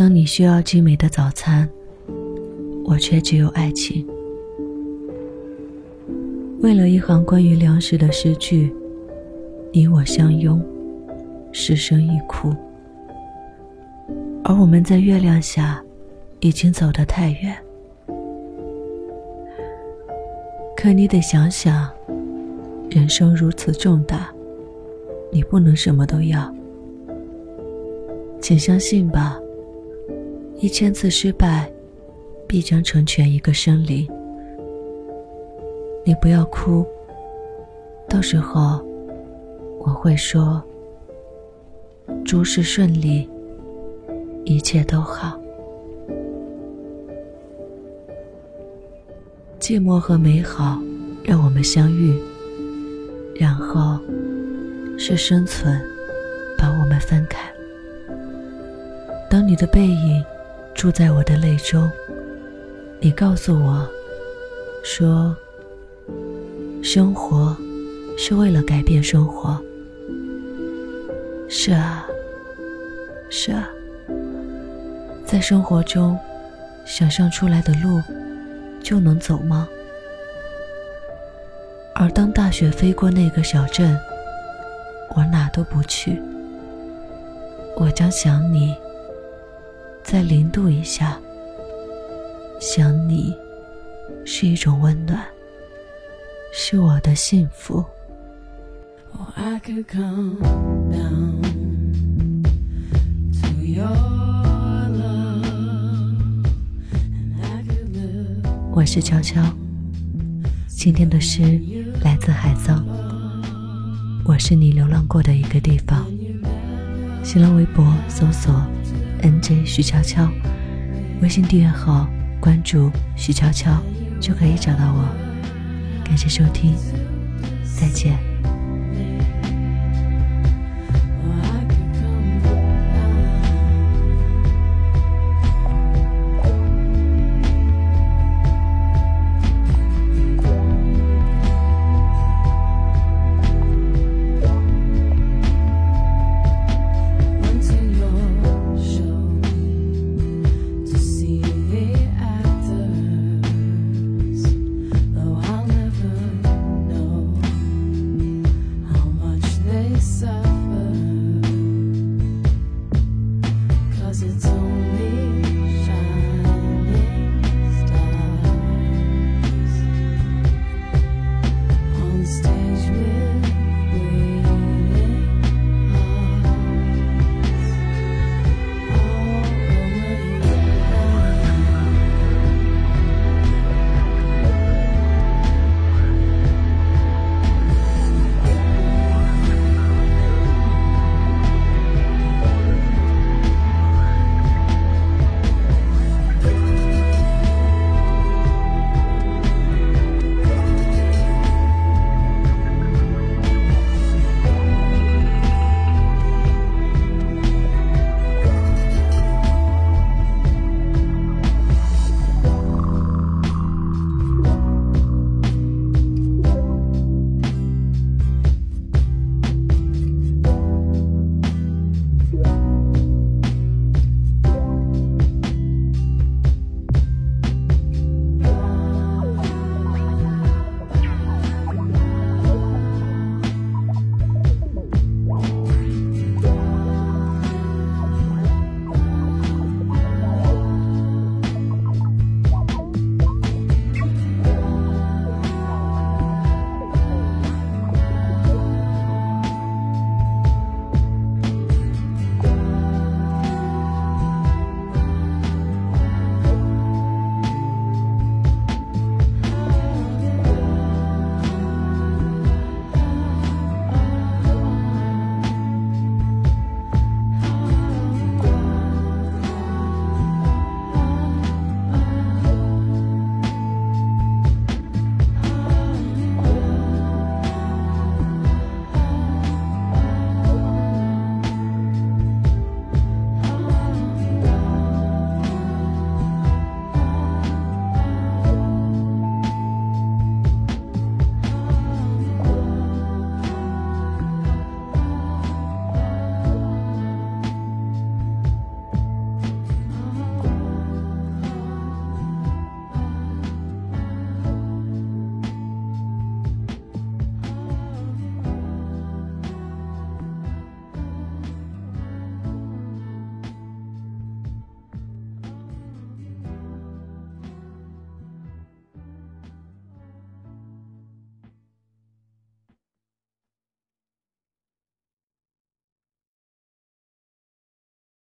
当你需要精美的早餐，我却只有爱情。为了一行关于粮食的诗句，你我相拥，失声一哭。而我们在月亮下，已经走得太远。可你得想想，人生如此重大，你不能什么都要。请相信吧，一千次失败，必将成全一个生灵。你不要哭，到时候我会说，诸事顺利，一切都好。寂寞和美好让我们相遇，然后是生存把我们分开。当你的背影住在我的泪中，你告诉我，说，生活是为了改变生活。是啊，是啊，在生活中，想象出来的路就能走吗？而当大雪飞过那个小镇，我哪都不去，我将想你。在零度以下，想你是一种温暖，是我的幸福。我是悄悄，今天的诗来自海藏。我是你流浪过的一个地方。新浪微博搜索。N.J. 徐悄悄，微信订阅号关注徐悄悄，就可以找到我。感谢收听，再见。